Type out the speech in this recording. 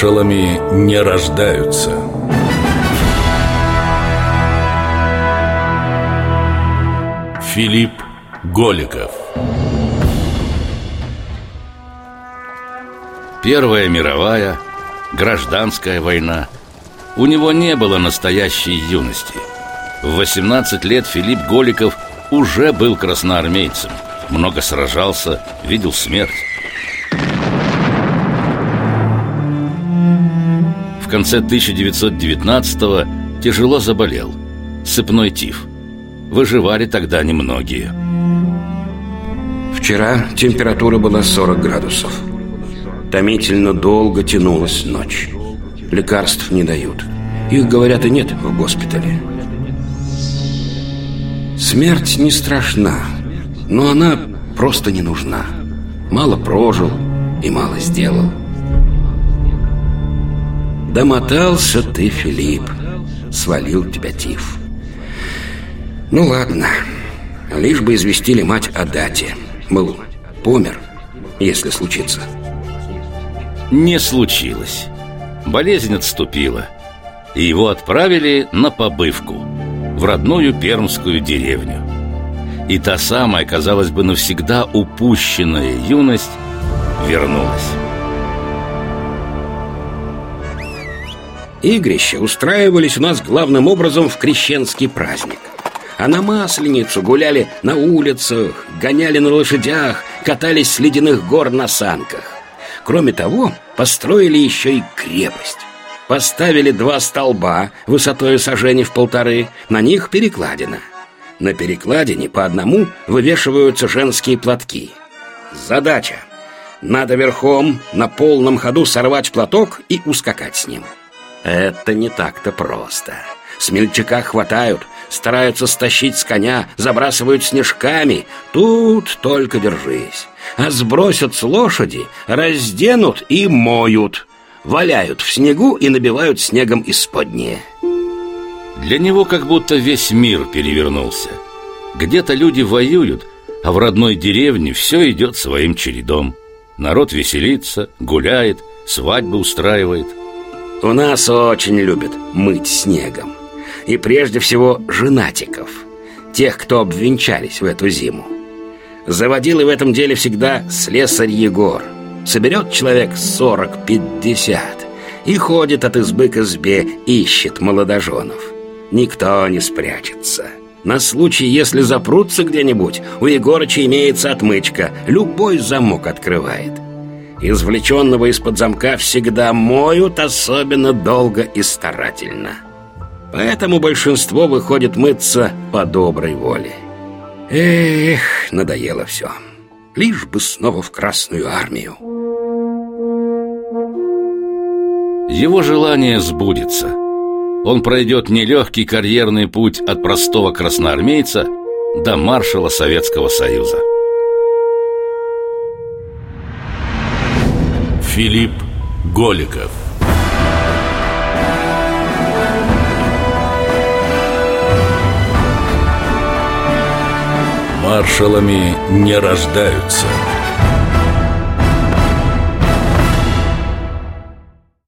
Маршалами не рождаются. Филипп Голиков Первая мировая, гражданская война. У него не было настоящей юности. В 18 лет Филипп Голиков уже был красноармейцем. Много сражался, видел смерть. В конце 1919-го тяжело заболел. Сыпной тиф. Выживали тогда немногие. Вчера температура была 40 градусов. Томительно долго тянулась ночь. Лекарств не дают. Их, говорят, и нет в госпитале. Смерть не страшна, но она просто не нужна. Мало прожил и мало сделал. Домотался ты, Филипп. Свалил тебя тиф. Ну ладно. Лишь бы известили мать о дате. Мол, помер, если случится. Не случилось. Болезнь отступила, и его отправили на побывку в родную пермскую деревню. И та самая, казалось бы, навсегда упущенная юность вернулась. Игрища устраивались у нас главным образом в крещенский праздник. А на Масленицу гуляли на улицах, гоняли на лошадях, катались с ледяных гор на санках. Кроме того, построили еще и крепость. Поставили два столба высотой сажений в полторы, на них перекладина. На перекладине по одному вывешиваются женские платки. Задача. Надо верхом на полном ходу сорвать платок и ускакать с ним. Это не так-то просто. Смельчака хватают, стараются стащить с коня, забрасывают снежками. Тут только держись. А сбросят с лошади, разденут и моют. Валяют в снегу и набивают снегом исподнее. Для него как будто весь мир перевернулся. Где-то люди воюют, а в родной деревне все идет своим чередом. Народ веселится, гуляет, свадьбы устраивает – у нас очень любят мыть снегом. И прежде всего женатиков. Тех, кто обвенчались в эту зиму. Заводил и в этом деле всегда слесарь Егор. Соберет человек 40-50 и ходит от избы к избе, ищет молодоженов. Никто не спрячется. На случай, если запрутся где-нибудь, у Егорыча имеется отмычка. Любой замок открывает. Извлеченного из-под замка всегда моют особенно долго и старательно. Поэтому большинство выходит мыться по доброй воле. Эх, надоело все. Лишь бы снова в Красную Армию. Его желание сбудется. Он пройдет нелегкий карьерный путь от простого красноармейца до маршала Советского Союза. Филипп Голиков. Маршалами не рождаются –